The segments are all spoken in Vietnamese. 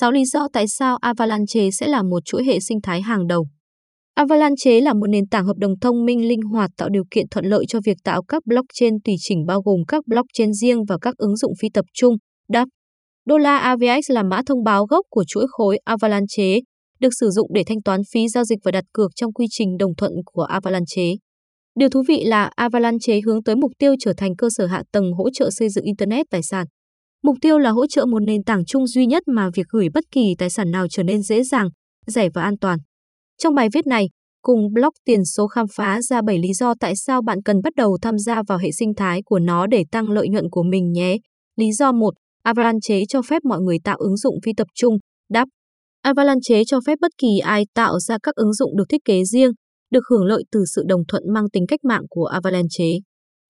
6 lý do tại sao Avalanche sẽ là một chuỗi hệ sinh thái hàng đầu. Avalanche là một nền tảng hợp đồng thông minh linh hoạt tạo điều kiện thuận lợi cho việc tạo các blockchain tùy chỉnh bao gồm các blockchain riêng và các ứng dụng phi tập trung, DApp. Đô AVX là mã thông báo gốc của chuỗi khối Avalanche, được sử dụng để thanh toán phí giao dịch và đặt cược trong quy trình đồng thuận của Avalanche. Điều thú vị là Avalanche hướng tới mục tiêu trở thành cơ sở hạ tầng hỗ trợ xây dựng Internet tài sản. Mục tiêu là hỗ trợ một nền tảng chung duy nhất mà việc gửi bất kỳ tài sản nào trở nên dễ dàng, rẻ và an toàn. Trong bài viết này, cùng blog tiền số khám phá ra 7 lý do tại sao bạn cần bắt đầu tham gia vào hệ sinh thái của nó để tăng lợi nhuận của mình nhé. Lý do 1. Avalanche cho phép mọi người tạo ứng dụng phi tập trung. Đáp. Avalanche cho phép bất kỳ ai tạo ra các ứng dụng được thiết kế riêng, được hưởng lợi từ sự đồng thuận mang tính cách mạng của Avalanche.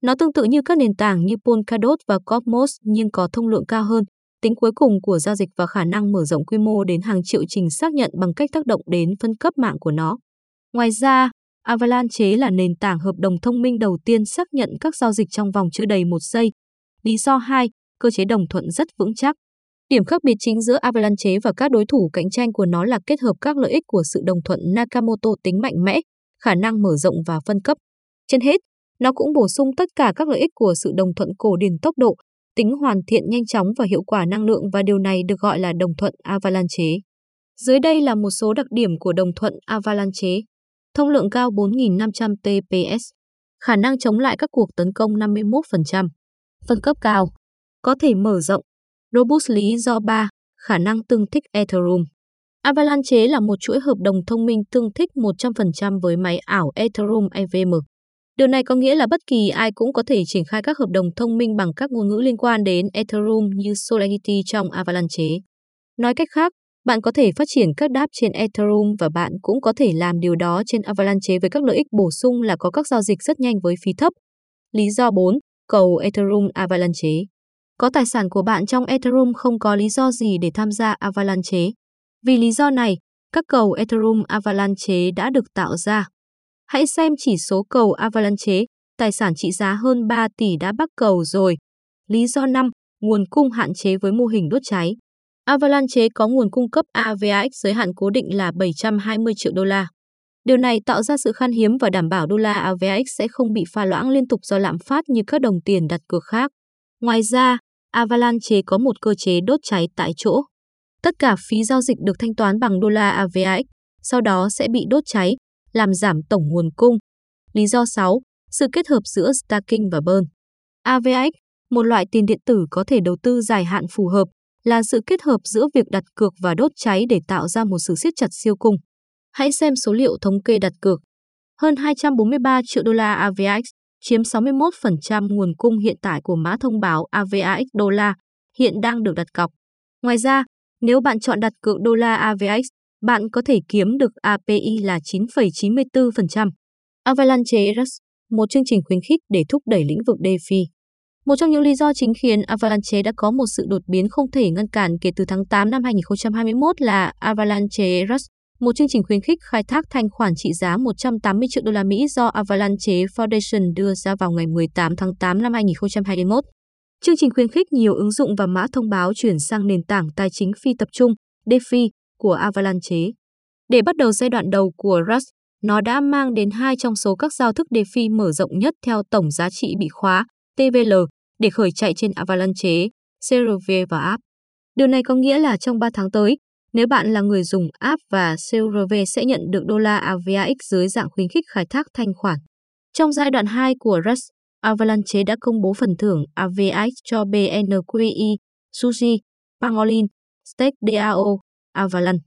Nó tương tự như các nền tảng như Polkadot và Cosmos nhưng có thông lượng cao hơn, tính cuối cùng của giao dịch và khả năng mở rộng quy mô đến hàng triệu trình xác nhận bằng cách tác động đến phân cấp mạng của nó. Ngoài ra, Avalanche là nền tảng hợp đồng thông minh đầu tiên xác nhận các giao dịch trong vòng chưa đầy một giây. Lý do 2, cơ chế đồng thuận rất vững chắc. Điểm khác biệt chính giữa Avalanche và các đối thủ cạnh tranh của nó là kết hợp các lợi ích của sự đồng thuận Nakamoto tính mạnh mẽ, khả năng mở rộng và phân cấp. Trên hết, nó cũng bổ sung tất cả các lợi ích của sự đồng thuận cổ điển tốc độ, tính hoàn thiện nhanh chóng và hiệu quả năng lượng và điều này được gọi là đồng thuận Avalanche. Dưới đây là một số đặc điểm của đồng thuận Avalanche. Thông lượng cao 4.500 TPS. Khả năng chống lại các cuộc tấn công 51%. Phân cấp cao. Có thể mở rộng. Robust lý do 3. Khả năng tương thích Ethereum. Avalanche là một chuỗi hợp đồng thông minh tương thích 100% với máy ảo Ethereum EVM. Điều này có nghĩa là bất kỳ ai cũng có thể triển khai các hợp đồng thông minh bằng các ngôn ngữ liên quan đến Ethereum như Solidity trong Avalanche. Nói cách khác, bạn có thể phát triển các đáp trên Ethereum và bạn cũng có thể làm điều đó trên Avalanche với các lợi ích bổ sung là có các giao dịch rất nhanh với phí thấp. Lý do 4. Cầu Ethereum Avalanche Có tài sản của bạn trong Ethereum không có lý do gì để tham gia Avalanche. Vì lý do này, các cầu Ethereum Avalanche đã được tạo ra. Hãy xem chỉ số cầu Avalanche, tài sản trị giá hơn 3 tỷ đã bắt cầu rồi. Lý do 5, nguồn cung hạn chế với mô hình đốt cháy. Avalanche có nguồn cung cấp AVAX giới hạn cố định là 720 triệu đô la. Điều này tạo ra sự khan hiếm và đảm bảo đô la AVAX sẽ không bị pha loãng liên tục do lạm phát như các đồng tiền đặt cược khác. Ngoài ra, Avalanche có một cơ chế đốt cháy tại chỗ. Tất cả phí giao dịch được thanh toán bằng đô la AVAX, sau đó sẽ bị đốt cháy, làm giảm tổng nguồn cung. Lý do 6. Sự kết hợp giữa staking và burn. AVX, một loại tiền điện tử có thể đầu tư dài hạn phù hợp, là sự kết hợp giữa việc đặt cược và đốt cháy để tạo ra một sự siết chặt siêu cung. Hãy xem số liệu thống kê đặt cược. Hơn 243 triệu đô la AVX chiếm 61% nguồn cung hiện tại của mã thông báo AVX đô la, hiện đang được đặt cọc. Ngoài ra, nếu bạn chọn đặt cược đô la AVX, bạn có thể kiếm được API là 9,94%. Avalanche Rust, một chương trình khuyến khích để thúc đẩy lĩnh vực DeFi. Một trong những lý do chính khiến Avalanche đã có một sự đột biến không thể ngăn cản kể từ tháng 8 năm 2021 là Avalanche Rust, một chương trình khuyến khích khai thác thanh khoản trị giá 180 triệu đô la Mỹ do Avalanche Foundation đưa ra vào ngày 18 tháng 8 năm 2021. Chương trình khuyến khích nhiều ứng dụng và mã thông báo chuyển sang nền tảng tài chính phi tập trung, DeFi, của Avalanche. Để bắt đầu giai đoạn đầu của Rust, nó đã mang đến hai trong số các giao thức DeFi mở rộng nhất theo tổng giá trị bị khóa, TVL, để khởi chạy trên Avalanche, CRV và app. Điều này có nghĩa là trong 3 tháng tới, nếu bạn là người dùng app và CRV sẽ nhận được đô la AVAX dưới dạng khuyến khích khai thác thanh khoản. Trong giai đoạn 2 của Rust, Avalanche đã công bố phần thưởng AVAX cho BNQI, Sushi, Pangolin, Stake DAO, Avalanche.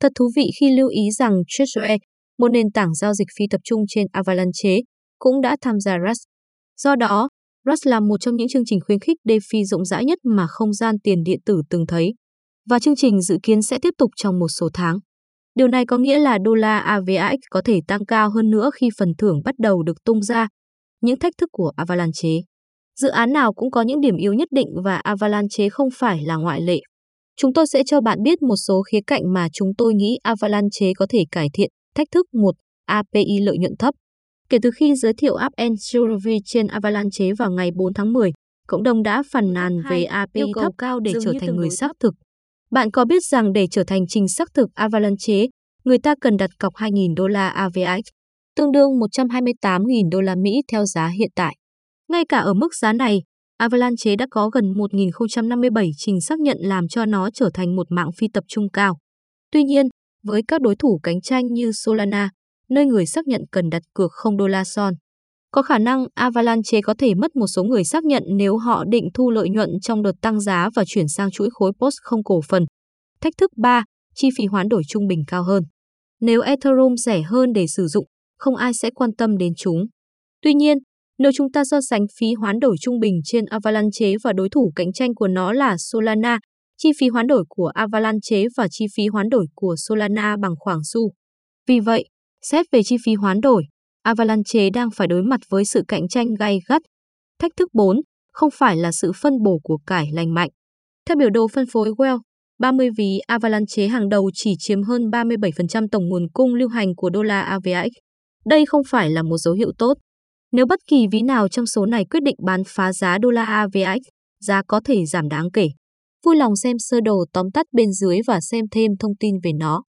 Thật thú vị khi lưu ý rằng Trezor, một nền tảng giao dịch phi tập trung trên Avalanche, cũng đã tham gia Rust. Do đó, Rust là một trong những chương trình khuyến khích DeFi rộng rãi nhất mà không gian tiền điện tử từng thấy. Và chương trình dự kiến sẽ tiếp tục trong một số tháng. Điều này có nghĩa là đô la AVAX có thể tăng cao hơn nữa khi phần thưởng bắt đầu được tung ra những thách thức của Avalanche. Dự án nào cũng có những điểm yếu nhất định và Avalanche không phải là ngoại lệ. Chúng tôi sẽ cho bạn biết một số khía cạnh mà chúng tôi nghĩ Avalanche có thể cải thiện. Thách thức 1. API lợi nhuận thấp. Kể từ khi giới thiệu App Survey trên Avalanche vào ngày 4 tháng 10, cộng đồng đã phàn nàn về API thấp cao để trở thành người xác thực. Bạn có biết rằng để trở thành trình xác thực Avalanche, người ta cần đặt cọc 2.000 đô la AVX, tương đương 128.000 đô la Mỹ theo giá hiện tại. Ngay cả ở mức giá này, Avalanche đã có gần 1.057 trình xác nhận làm cho nó trở thành một mạng phi tập trung cao. Tuy nhiên, với các đối thủ cạnh tranh như Solana, nơi người xác nhận cần đặt cược 0 đô la son, có khả năng Avalanche có thể mất một số người xác nhận nếu họ định thu lợi nhuận trong đợt tăng giá và chuyển sang chuỗi khối Post không cổ phần. Thách thức 3, chi phí hoán đổi trung bình cao hơn. Nếu Ethereum rẻ hơn để sử dụng, không ai sẽ quan tâm đến chúng. Tuy nhiên, nếu chúng ta so sánh phí hoán đổi trung bình trên Avalanche và đối thủ cạnh tranh của nó là Solana, chi phí hoán đổi của Avalanche và chi phí hoán đổi của Solana bằng khoảng xu. Vì vậy, xét về chi phí hoán đổi, Avalanche đang phải đối mặt với sự cạnh tranh gay gắt. Thách thức 4, không phải là sự phân bổ của cải lành mạnh. Theo biểu đồ phân phối Well, 30 ví Avalanche hàng đầu chỉ chiếm hơn 37% tổng nguồn cung lưu hành của đô la AVX. Đây không phải là một dấu hiệu tốt. Nếu bất kỳ ví nào trong số này quyết định bán phá giá đô la AVX, giá có thể giảm đáng kể. Vui lòng xem sơ đồ tóm tắt bên dưới và xem thêm thông tin về nó.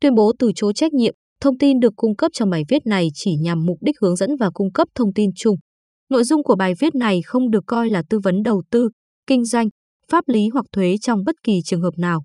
Tuyên bố từ chối trách nhiệm, thông tin được cung cấp trong bài viết này chỉ nhằm mục đích hướng dẫn và cung cấp thông tin chung. Nội dung của bài viết này không được coi là tư vấn đầu tư, kinh doanh, pháp lý hoặc thuế trong bất kỳ trường hợp nào.